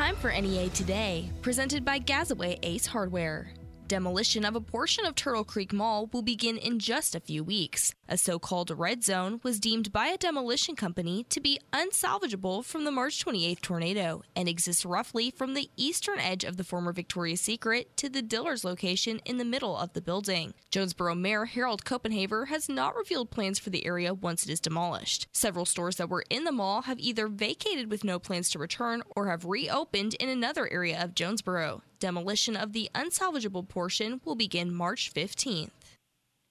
time for NEA Today, presented by Gazaway Ace Hardware. Demolition of a portion of Turtle Creek Mall will begin in just a few weeks. A so called red zone was deemed by a demolition company to be unsalvageable from the March 28th tornado and exists roughly from the eastern edge of the former Victoria's Secret to the Dillard's location in the middle of the building. Jonesboro Mayor Harold Copenhaver has not revealed plans for the area once it is demolished. Several stores that were in the mall have either vacated with no plans to return or have reopened in another area of Jonesboro. Demolition of the unsalvageable portion will begin March 15th.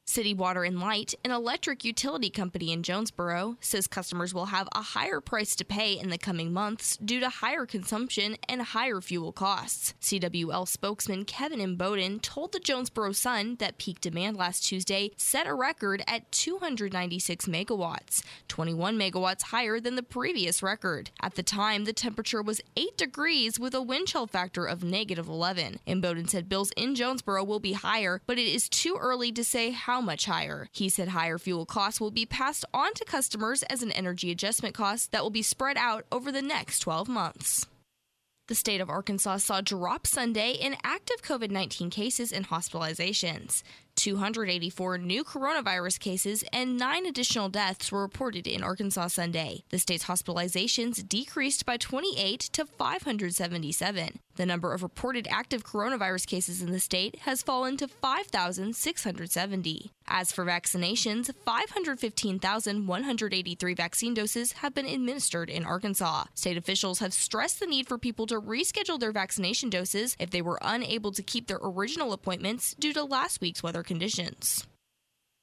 City Water and Light, an electric utility company in Jonesboro, says customers will have a higher price to pay in the coming months due to higher consumption and higher fuel costs. CWL spokesman Kevin Imboden told the Jonesboro Sun that peak demand last Tuesday set a record at 296 megawatts, 21 megawatts higher than the previous record. At the time, the temperature was 8 degrees with a wind chill factor of negative 11. Imboden said bills in Jonesboro will be higher, but it is too early to say how much higher. He said higher fuel costs will be passed on to customers as an energy adjustment cost that will be spread out over the next 12 months. The state of Arkansas saw drop Sunday in active COVID 19 cases and hospitalizations. 284 new coronavirus cases and nine additional deaths were reported in Arkansas Sunday. The state's hospitalizations decreased by 28 to 577. The number of reported active coronavirus cases in the state has fallen to 5,670. As for vaccinations, 515,183 vaccine doses have been administered in Arkansas. State officials have stressed the need for people to reschedule their vaccination doses if they were unable to keep their original appointments due to last week's weather conditions.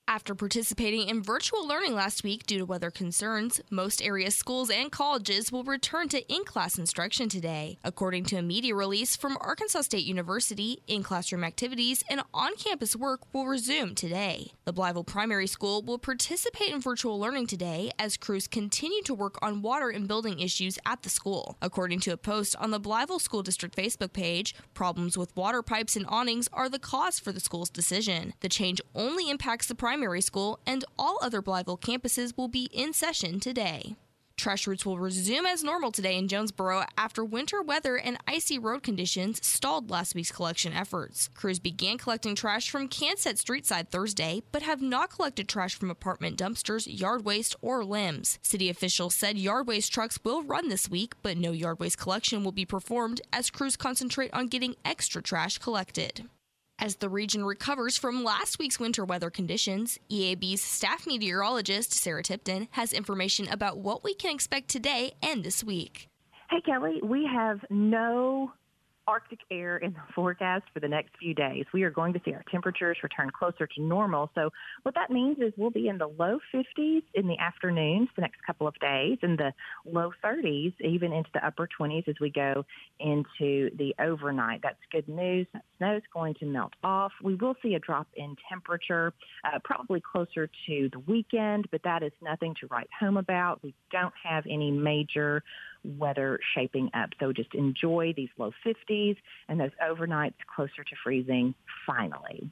After participating in virtual learning last week due to weather concerns, most area schools and colleges will return to in class instruction today. According to a media release from Arkansas State University, in classroom activities and on campus work will resume today. The Blytheville Primary School will participate in virtual learning today as crews continue to work on water and building issues at the school. According to a post on the Blytheville School District Facebook page, problems with water pipes and awnings are the cause for the school's decision. The change only impacts the primary primary school, and all other Blytheville campuses will be in session today. Trash routes will resume as normal today in Jonesboro after winter weather and icy road conditions stalled last week's collection efforts. Crews began collecting trash from Canset Streetside Thursday, but have not collected trash from apartment dumpsters, yard waste, or limbs. City officials said yard waste trucks will run this week, but no yard waste collection will be performed as crews concentrate on getting extra trash collected. As the region recovers from last week's winter weather conditions, EAB's staff meteorologist, Sarah Tipton, has information about what we can expect today and this week. Hey, Kelly, we have no Arctic air in the forecast for the next few days. We are going to see our temperatures return closer to normal. So what that means is we'll be in the low 50s in the afternoons the next couple of days and the low 30s even into the upper 20s as we go into the overnight. That's good news. That snow is going to melt off. We will see a drop in temperature uh, probably closer to the weekend, but that is nothing to write home about. We don't have any major weather shaping up. So just enjoy these low 50s and those overnights closer to freezing finally.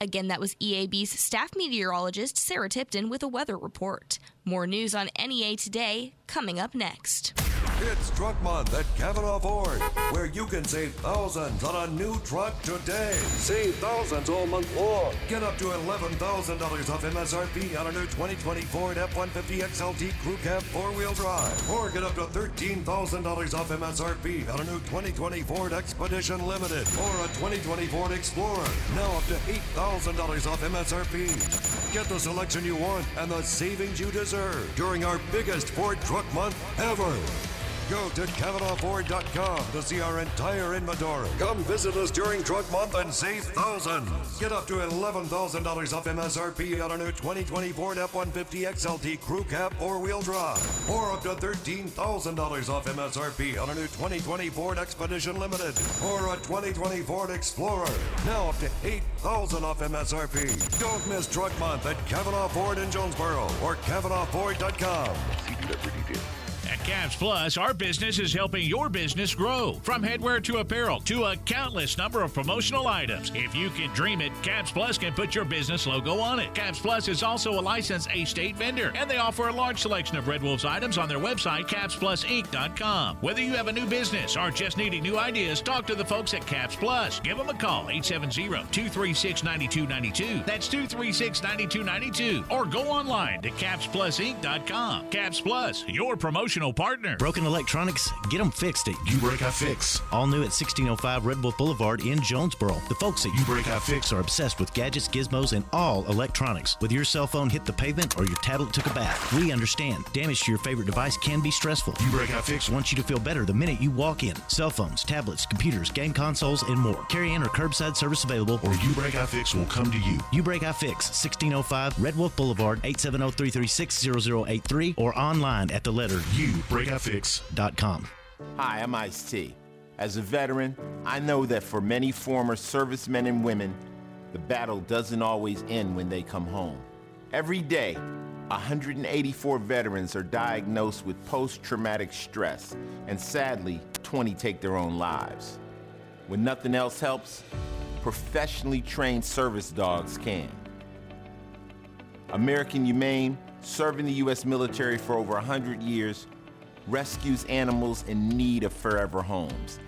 Again, that was EAB's staff meteorologist Sarah Tipton with a weather report. More news on NEA today coming up next. It's Truck Month at Cavanaugh Ford, where you can save thousands on a new truck today. Save thousands all month long. Get up to $11,000 off MSRP on a new 2020 Ford F-150 XLT Crew Cab four-wheel drive. Or get up to $13,000 off MSRP on a new 2020 Ford Expedition Limited or a 2020 Ford Explorer. Now up to $8,000 off MSRP. Get the selection you want and the savings you deserve during our biggest Ford Truck Month ever. Go to CavanaughFord.com to see our entire inventory. Come visit us during Truck Month and save thousands. Get up to $11,000 off MSRP on a new 2020 Ford F-150 XLT Crew Cab four-wheel drive. Or up to $13,000 off MSRP on a new 2020 Ford Expedition Limited. Or a 2020 Ford Explorer. Now up to 8,000 off MSRP. Don't miss Truck Month at Cavanaugh Ford in Jonesboro or CavanaughFord.com. See dealer. Caps Plus, our business is helping your business grow. From headwear to apparel to a countless number of promotional items. If you can dream it, Caps Plus can put your business logo on it. Caps Plus is also a licensed A state vendor, and they offer a large selection of Red Wolves items on their website, capsplusinc.com. Whether you have a new business or just needing new ideas, talk to the folks at Caps Plus. Give them a call, 870 236 9292. That's 236 9292. Or go online to capsplusinc.com. Caps Plus, your promotional partner. Broken electronics, get them fixed at You Break I Fix. All new at 1605 Red Wolf Boulevard in Jonesboro. The folks at You Break I Fix are obsessed with gadgets, gizmos, and all electronics. Whether your cell phone hit the pavement or your tablet took a bath, we understand. Damage to your favorite device can be stressful. You Break I Fix wants you to feel better the minute you walk in. Cell phones, tablets, computers, game consoles, and more. Carry in or curbside service available. Or You Break I Fix will come to you. You Break I Fix, 1605 Red Wolf Boulevard, 870 336 0083, or online at the letter YouBreakIFix.com. Hi, I'm Ice T. As a veteran, I know that for many former servicemen and women, the battle doesn't always end when they come home. Every day, 184 veterans are diagnosed with post traumatic stress, and sadly, 20 take their own lives. When nothing else helps, professionally trained service dogs can. American Humane, serving the U.S. military for over 100 years, rescues animals in need of forever homes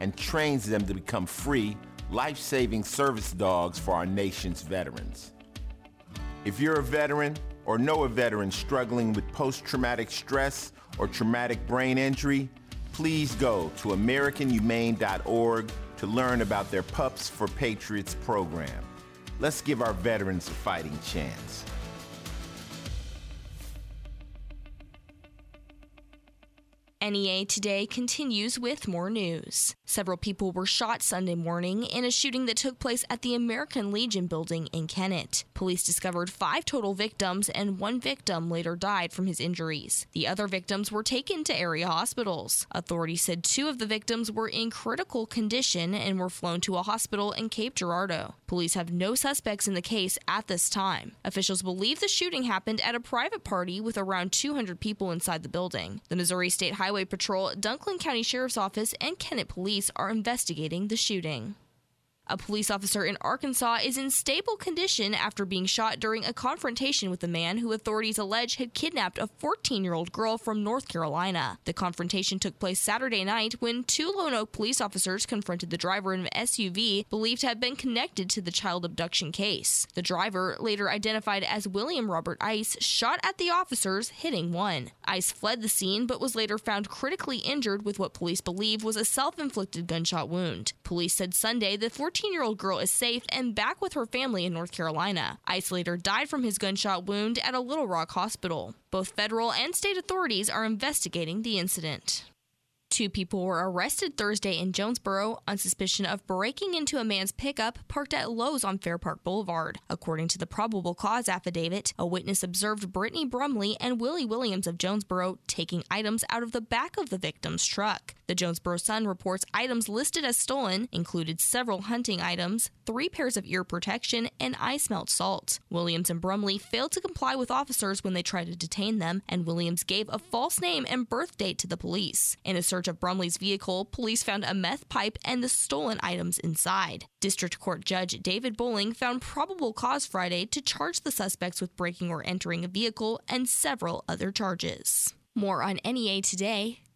and trains them to become free, life saving service dogs for our nation's veterans. If you're a veteran or know a veteran struggling with post traumatic stress or traumatic brain injury, please go to AmericanHumane.org to learn about their Pups for Patriots program. Let's give our veterans a fighting chance. NEA Today continues with more news. Several people were shot Sunday morning in a shooting that took place at the American Legion building in Kennett. Police discovered five total victims, and one victim later died from his injuries. The other victims were taken to area hospitals. Authorities said two of the victims were in critical condition and were flown to a hospital in Cape Girardeau. Police have no suspects in the case at this time. Officials believe the shooting happened at a private party with around 200 people inside the building. The Missouri State Highway Patrol, Dunklin County Sheriff's Office, and Kennett Police are investigating the shooting. A police officer in Arkansas is in stable condition after being shot during a confrontation with a man who authorities allege had kidnapped a 14 year old girl from North Carolina. The confrontation took place Saturday night when two Lonoke police officers confronted the driver of an SUV believed to have been connected to the child abduction case. The driver, later identified as William Robert Ice, shot at the officers, hitting one. Ice fled the scene but was later found critically injured with what police believe was a self inflicted gunshot wound. Police said Sunday the 14 14 year old girl is safe and back with her family in North Carolina. Ice later died from his gunshot wound at a Little Rock hospital. Both federal and state authorities are investigating the incident. Two people were arrested Thursday in Jonesboro on suspicion of breaking into a man's pickup parked at Lowe's on Fair Park Boulevard. According to the probable cause affidavit, a witness observed Brittany Brumley and Willie Williams of Jonesboro taking items out of the back of the victim's truck. The Jonesboro Sun reports items listed as stolen included several hunting items, three pairs of ear protection, and ice melt salt. Williams and Brumley failed to comply with officers when they tried to detain them, and Williams gave a false name and birth date to the police. In a search of Brumley's vehicle, police found a meth pipe and the stolen items inside. District Court Judge David Boling found probable cause Friday to charge the suspects with breaking or entering a vehicle and several other charges. More on NEA today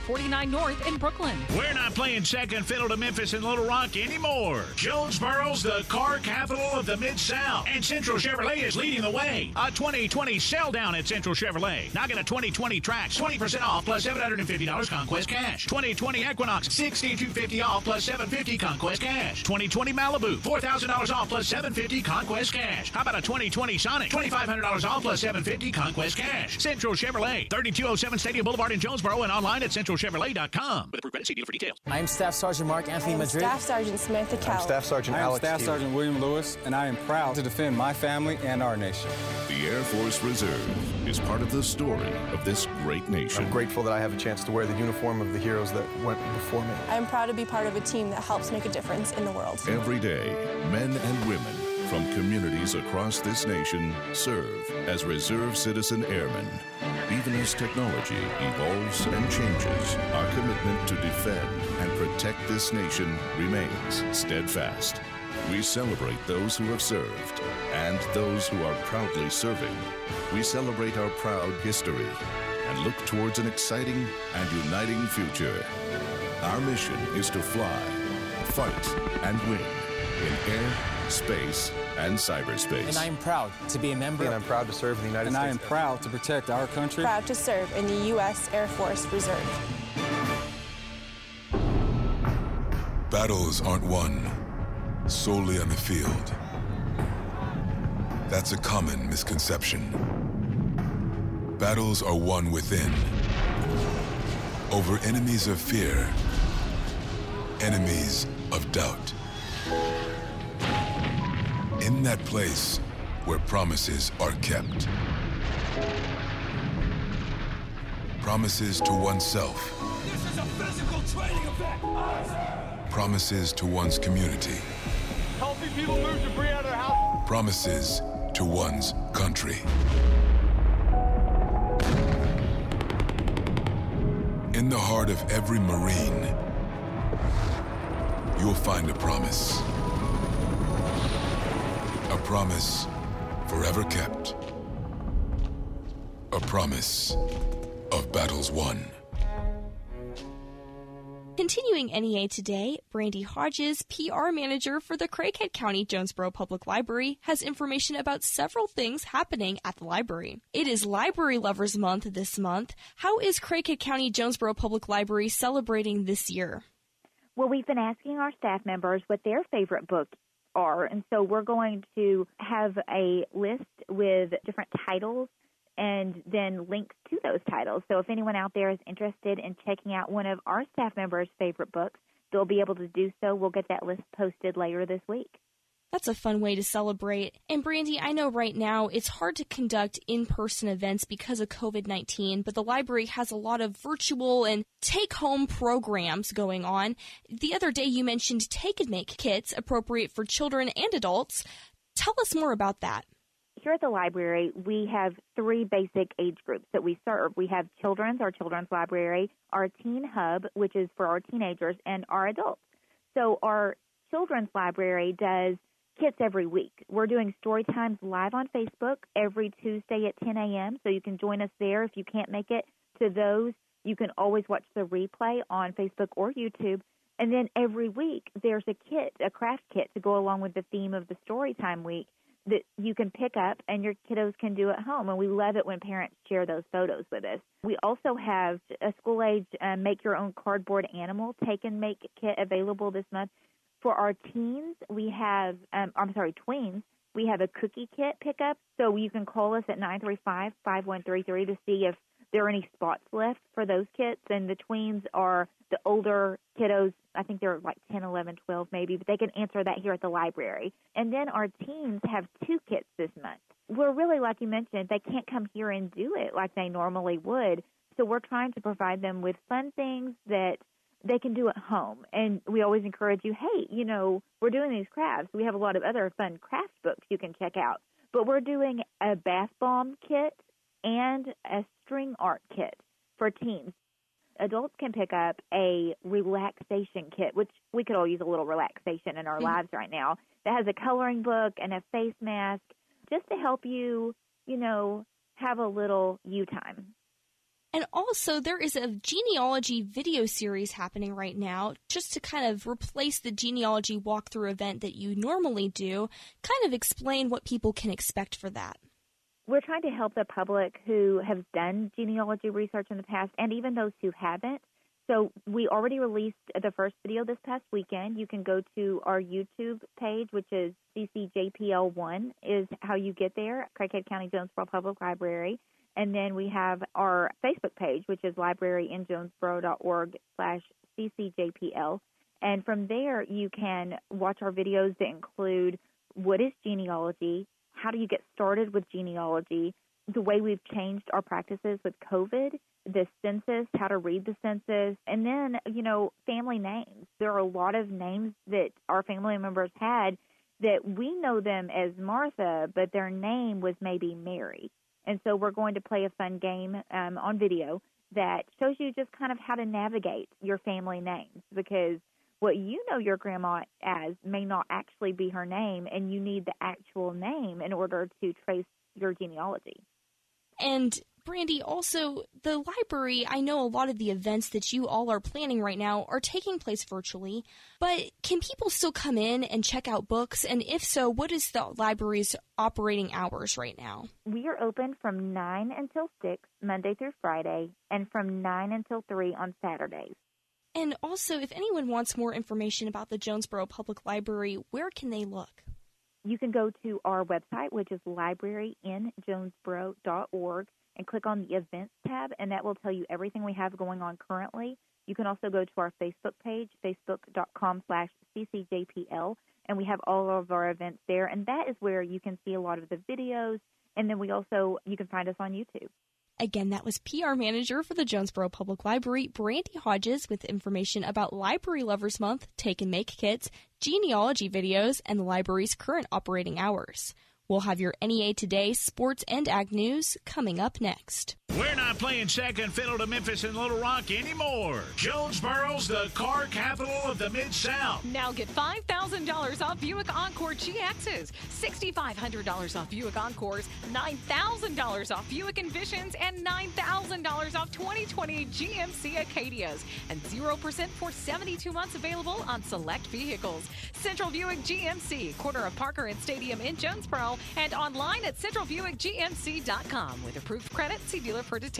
49 North in Brookland. We're not playing second fiddle to Memphis and Little Rock anymore. Jonesboro's the car capital of the Mid South, and Central Chevrolet is leading the way. A 2020 sell down at Central Chevrolet. Now get a 2020 Trax 20% off plus $750 Conquest cash. 2020 Equinox 6250 off plus 750 Conquest cash. 2020 Malibu $4,000 off plus plus $750 Conquest cash. How about a 2020 Sonic $2,500 off plus plus $750 Conquest cash. Central Chevrolet 3207 Stadium Boulevard in Jonesboro and online at centralchevrolet.com. With approved credit, see dealer for details. I am Staff Sergeant Mark Anthony Madrid. Staff Sergeant Samantha Cowell. I'm Staff Sergeant I am Alex Staff Sergeant William Lewis, and I am proud to defend my family and our nation. The Air Force Reserve is part of the story of this great nation. I'm grateful that I have a chance to wear the uniform of the heroes that went before me. I am proud to be part of a team that helps make a difference in the world. Every day, men and women from communities across this nation serve as reserve citizen airmen. Even as technology evolves and changes, our commitment to defend and protect this nation remains steadfast. We celebrate those who have served and those who are proudly serving. We celebrate our proud history and look towards an exciting and uniting future. Our mission is to fly, fight, and win in air, space, and cyberspace. And I am proud to be a member. And I'm proud to serve in the United and States. And I am proud to protect our country. Proud to serve in the U.S. Air Force Reserve. Battles aren't won solely on the field. That's a common misconception. Battles are won within, over enemies of fear, enemies of doubt. In that place where promises are kept. Promises to oneself. This is a physical training event. Promises to one's community. Helping people move debris out of their house. Promises to one's country. In the heart of every Marine, you'll find a promise. A promise forever kept. A promise of battles won. Continuing NEA today, Brandy Hodges, PR manager for the Craighead County Jonesboro Public Library, has information about several things happening at the library. It is Library Lovers Month this month. How is Craighead County Jonesboro Public Library celebrating this year? Well, we've been asking our staff members what their favorite book are, and so we're going to have a list with different titles and then links to those titles. So if anyone out there is interested in checking out one of our staff members' favorite books, they'll be able to do so. We'll get that list posted later this week. That's a fun way to celebrate. And Brandy, I know right now it's hard to conduct in person events because of COVID 19, but the library has a lot of virtual and take home programs going on. The other day you mentioned Take and Make kits appropriate for children and adults. Tell us more about that. Here at the library, we have three basic age groups that we serve. We have children's, our children's library, our teen hub, which is for our teenagers, and our adults. So our children's library does kits every week. We're doing story times live on Facebook every Tuesday at 10 a.m. So you can join us there if you can't make it to those. You can always watch the replay on Facebook or YouTube. And then every week there's a kit, a craft kit to go along with the theme of the story time week that you can pick up and your kiddos can do at home. And we love it when parents share those photos with us. We also have a school age uh, make your own cardboard animal take and make kit available this month. For our teens, we have, um, I'm sorry, tweens, we have a cookie kit pickup. So you can call us at 935 5133 to see if there are any spots left for those kits. And the tweens are the older kiddos. I think they're like 10, 11, 12 maybe, but they can answer that here at the library. And then our teens have two kits this month. We're really, like you mentioned, they can't come here and do it like they normally would. So we're trying to provide them with fun things that they can do at home. And we always encourage you, hey, you know, we're doing these crafts. We have a lot of other fun craft books you can check out. But we're doing a bath bomb kit and a string art kit for teens. Adults can pick up a relaxation kit, which we could all use a little relaxation in our mm-hmm. lives right now, that has a coloring book and a face mask just to help you, you know, have a little you time. And also, there is a genealogy video series happening right now just to kind of replace the genealogy walkthrough event that you normally do, kind of explain what people can expect for that. We're trying to help the public who have done genealogy research in the past and even those who haven't. So, we already released the first video this past weekend. You can go to our YouTube page, which is CCJPL1, is how you get there, Craighead County Jonesboro Public Library. And then we have our Facebook page, which is libraryinjonesboro.org slash ccjpl. And from there, you can watch our videos that include what is genealogy, how do you get started with genealogy, the way we've changed our practices with COVID, the census, how to read the census, and then, you know, family names. There are a lot of names that our family members had that we know them as Martha, but their name was maybe Mary. And so we're going to play a fun game um, on video that shows you just kind of how to navigate your family names because what you know your grandma as may not actually be her name, and you need the actual name in order to trace your genealogy. And Brandy, also, the library, I know a lot of the events that you all are planning right now are taking place virtually, but can people still come in and check out books? And if so, what is the library's operating hours right now? We are open from 9 until 6, Monday through Friday, and from 9 until 3 on Saturdays. And also, if anyone wants more information about the Jonesboro Public Library, where can they look? You can go to our website, which is libraryinjonesboro.org, and click on the Events tab, and that will tell you everything we have going on currently. You can also go to our Facebook page, facebook.com slash ccjpl, and we have all of our events there, and that is where you can see a lot of the videos, and then we also, you can find us on YouTube. Again, that was PR manager for the Jonesboro Public Library, Brandy Hodges, with information about Library Lovers Month, Take and Make kits, genealogy videos, and the library's current operating hours. We'll have your NEA Today sports and ag news coming up next. We're not playing second fiddle to Memphis and Little Rock anymore. Jonesboro's the car capital of the Mid South. Now get $5,000 off Buick Encore GXs, $6,500 off Buick Encores, $9,000 off Buick Envisions, and $9,000 off 2020 GMC Acadias, and 0% for 72 months available on select vehicles. Central Buick GMC, corner of Parker and Stadium in Jonesboro, and online at centralbuickgmc.com with approved credit. See dealer for details.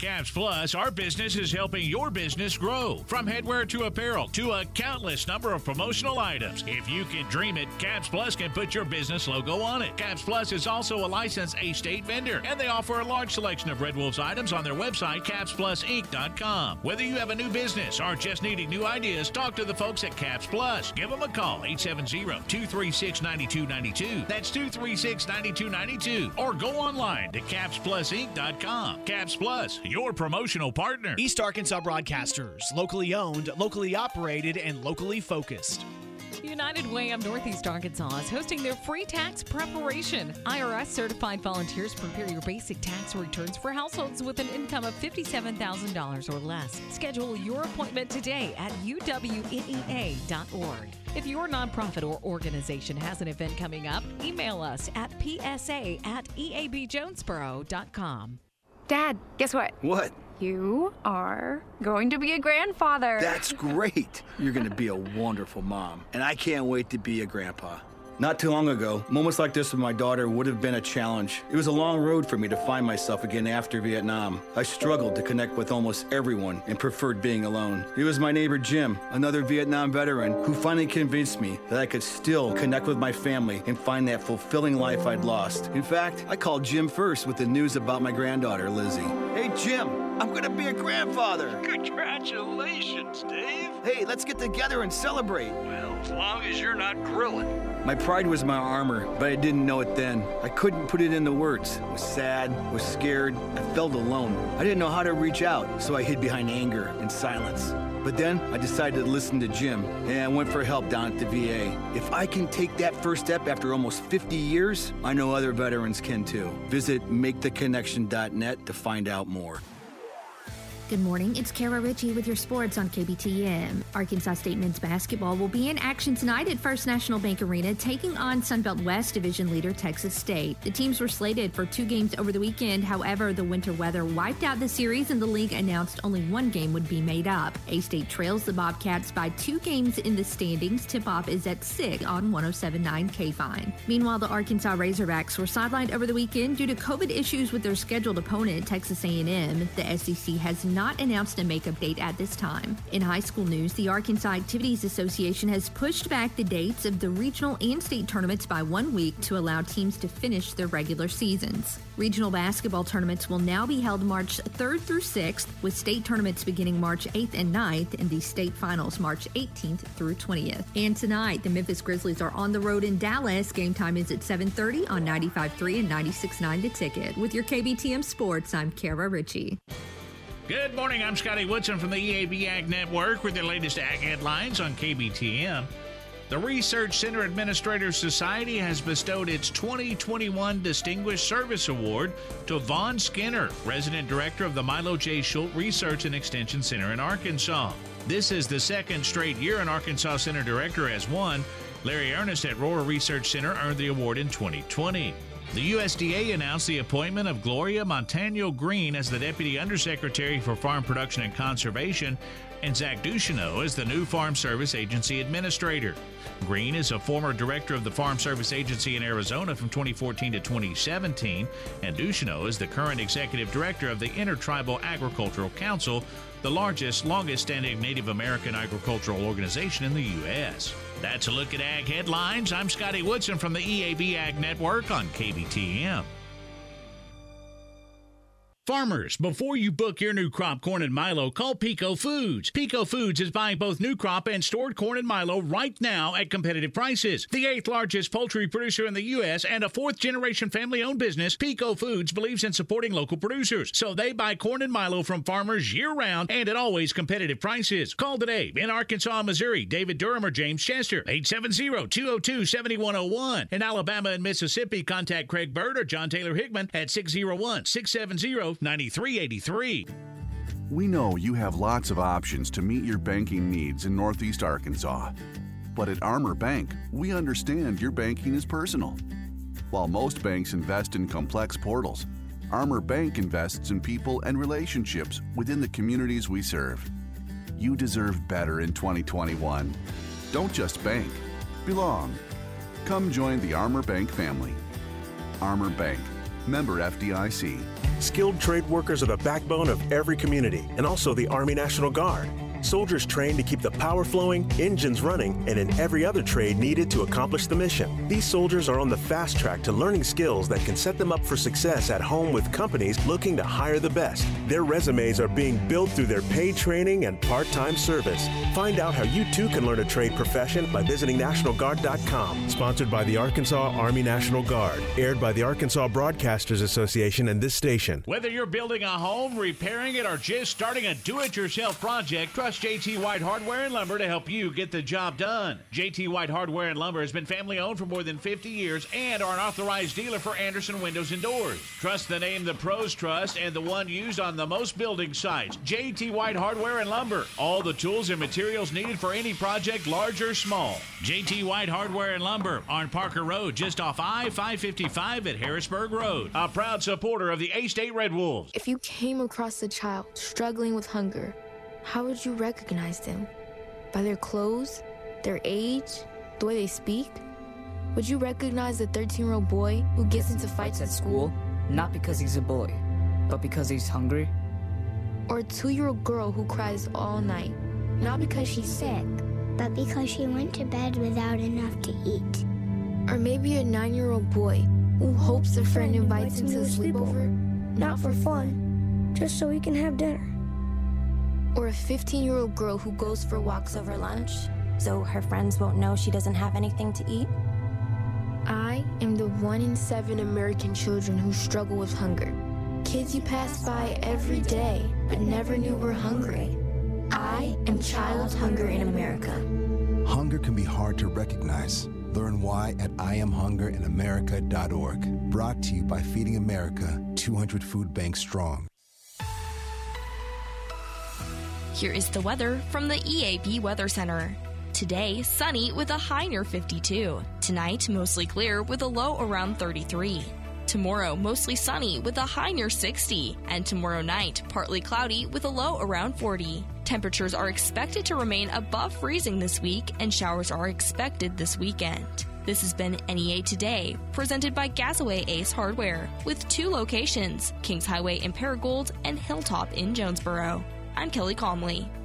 Caps Plus, our business is helping your business grow. From headwear to apparel to a countless number of promotional items. If you can dream it, Caps Plus can put your business logo on it. Caps Plus is also a licensed A state vendor, and they offer a large selection of Red Wolves items on their website, capsplusinc.com. Whether you have a new business or just needing new ideas, talk to the folks at Caps Plus. Give them a call, 870 236 9292. That's 236 9292. Or go online to capsplusinc.com. Caps Plus, your promotional partner. East Arkansas Broadcasters, locally owned, locally operated, and locally focused. United Way of Northeast Arkansas is hosting their free tax preparation. IRS certified volunteers prepare your basic tax returns for households with an income of $57,000 or less. Schedule your appointment today at uwnea.org. If your nonprofit or organization has an event coming up, email us at psa at eabjonesboro.com. Dad, guess what? What? You are going to be a grandfather. That's great. You're going to be a wonderful mom, and I can't wait to be a grandpa. Not too long ago, moments like this with my daughter would have been a challenge. It was a long road for me to find myself again after Vietnam. I struggled to connect with almost everyone and preferred being alone. It was my neighbor Jim, another Vietnam veteran, who finally convinced me that I could still connect with my family and find that fulfilling life I'd lost. In fact, I called Jim first with the news about my granddaughter, Lizzie. Hey, Jim, I'm gonna be a grandfather. Congratulations, Dave. Hey, let's get together and celebrate. Well, as long as you're not grilling. My pride was my armor, but I didn't know it then. I couldn't put it into words. I was sad, was scared, I felt alone. I didn't know how to reach out, so I hid behind anger and silence. But then I decided to listen to Jim and I went for help down at the VA. If I can take that first step after almost 50 years, I know other veterans can too. Visit maketheconnection.net to find out more. Good morning. It's Kara Ritchie with your sports on KBTM. Arkansas State men's basketball will be in action tonight at First National Bank Arena, taking on Sunbelt West Division leader Texas State. The teams were slated for two games over the weekend. However, the winter weather wiped out the series, and the league announced only one game would be made up. A State trails the Bobcats by two games in the standings. Tip-off is at six on 107.9 KFIN. Meanwhile, the Arkansas Razorbacks were sidelined over the weekend due to COVID issues with their scheduled opponent, Texas A&M. The SEC has not not announced a makeup date at this time. In high school news, the Arkansas Activities Association has pushed back the dates of the regional and state tournaments by one week to allow teams to finish their regular seasons. Regional basketball tournaments will now be held March 3rd through 6th, with state tournaments beginning March 8th and 9th, and the state finals March 18th through 20th. And tonight, the Memphis Grizzlies are on the road in Dallas. Game time is at 7:30 on 95.3 and 96.9 The Ticket. With your KBTM Sports, I'm Kara Ritchie. Good morning. I'm Scotty Woodson from the EAB Ag Network with the latest ag headlines on KBTM. The Research Center Administrators Society has bestowed its 2021 Distinguished Service Award to Vaughn Skinner, resident director of the Milo J. Shult Research and Extension Center in Arkansas. This is the second straight year an Arkansas Center director has won. Larry Earnest at Rohwer Research Center earned the award in 2020. The USDA announced the appointment of Gloria Montano Greene as the Deputy Undersecretary for Farm Production and Conservation and Zach Ducheneaux as the new Farm Service Agency Administrator. Greene is a former director of the Farm Service Agency in Arizona from 2014 to 2017, and Ducheneaux is the current executive director of the Intertribal Agricultural Council, the largest, longest standing Native American agricultural organization in the U.S. That's a look at Ag Headlines. I'm Scotty Woodson from the EAB Ag Network on KBTM. Farmers, before you book your new crop corn and Milo, call Peco Foods. Peco Foods is buying both new crop and stored corn and Milo right now at competitive prices. The eighth largest poultry producer in the U.S. and a fourth generation family owned business, Peco Foods believes in supporting local producers. So they buy corn and Milo from farmers year round and at always competitive prices. Call today in Arkansas, Missouri, David Durham or James Chester, 870 202 7101. In Alabama and Mississippi, contact Craig Bird or John Taylor Hickman at 601 670 9383. We know you have lots of options to meet your banking needs in Northeast Arkansas. But at Armor Bank, we understand your banking is personal. While most banks invest in complex portals, Armor Bank invests in people and relationships within the communities we serve. You deserve better in 2021. Don't just bank, belong. Come join the Armor Bank family. Armor Bank, member FDIC. Skilled trade workers are the backbone of every community and also the Army National Guard. Soldiers trained to keep the power flowing, engines running, and in every other trade needed to accomplish the mission. These soldiers are on the fast track to learning skills that can set them up for success at home with companies looking to hire the best. Their resumes are being built through their paid training and part time service. Find out how you too can learn a trade profession by visiting NationalGuard.com. Sponsored by the Arkansas Army National Guard. Aired by the Arkansas Broadcasters Association and this station. Whether you're building a home, repairing it, or just starting a do it yourself project, trust JT White Hardware and Lumber to help you get the job done. JT White Hardware and Lumber has been family owned for more than 50 years and are an authorized dealer for Andersen Windows and Doors. Trust the name the pros trust and the one used on the most building sites. JT White Hardware and Lumber. All the tools and materials needed for any project, large or small. JT White Hardware and Lumber on Parker Road, just off I 555 at Harrisburg Road. A proud supporter of the A State Red Wolves. If you came across a child struggling with hunger, how would you recognize them? By their clothes, their age, the way they speak? Would you recognize the 13 year old boy who gets into fights at school? Not because he's a boy, but because he's hungry? Or a two year old girl who cries all night, not because she's sick, but because she went to bed without enough to eat? Or maybe a nine year old boy who hopes a friend invites him to a sleepover, not for fun, just so he can have dinner. Or a 15 year old girl who goes for walks over lunch so her friends won't know she doesn't have anything to eat? I am the one in seven American children who struggle with hunger. Kids you pass by every day but never knew were hungry. I am child hunger in America. Hunger can be hard to recognize. Learn why at IamHungerInAmerica.org. Brought to you by Feeding America, 200 Food Banks Strong. Here is the weather from the EAB Weather Center. Today, sunny with a high near 52. Tonight, mostly clear with a low around 33. Tomorrow, mostly sunny with a high near 60. And tomorrow night, partly cloudy with a low around 40. Temperatures are expected to remain above freezing this week, and showers are expected this weekend. This has been NEA Today, presented by Gazaway Ace Hardware, with two locations Kings Highway in Paragould and Hilltop in Jonesboro. I'm Kelly Comley.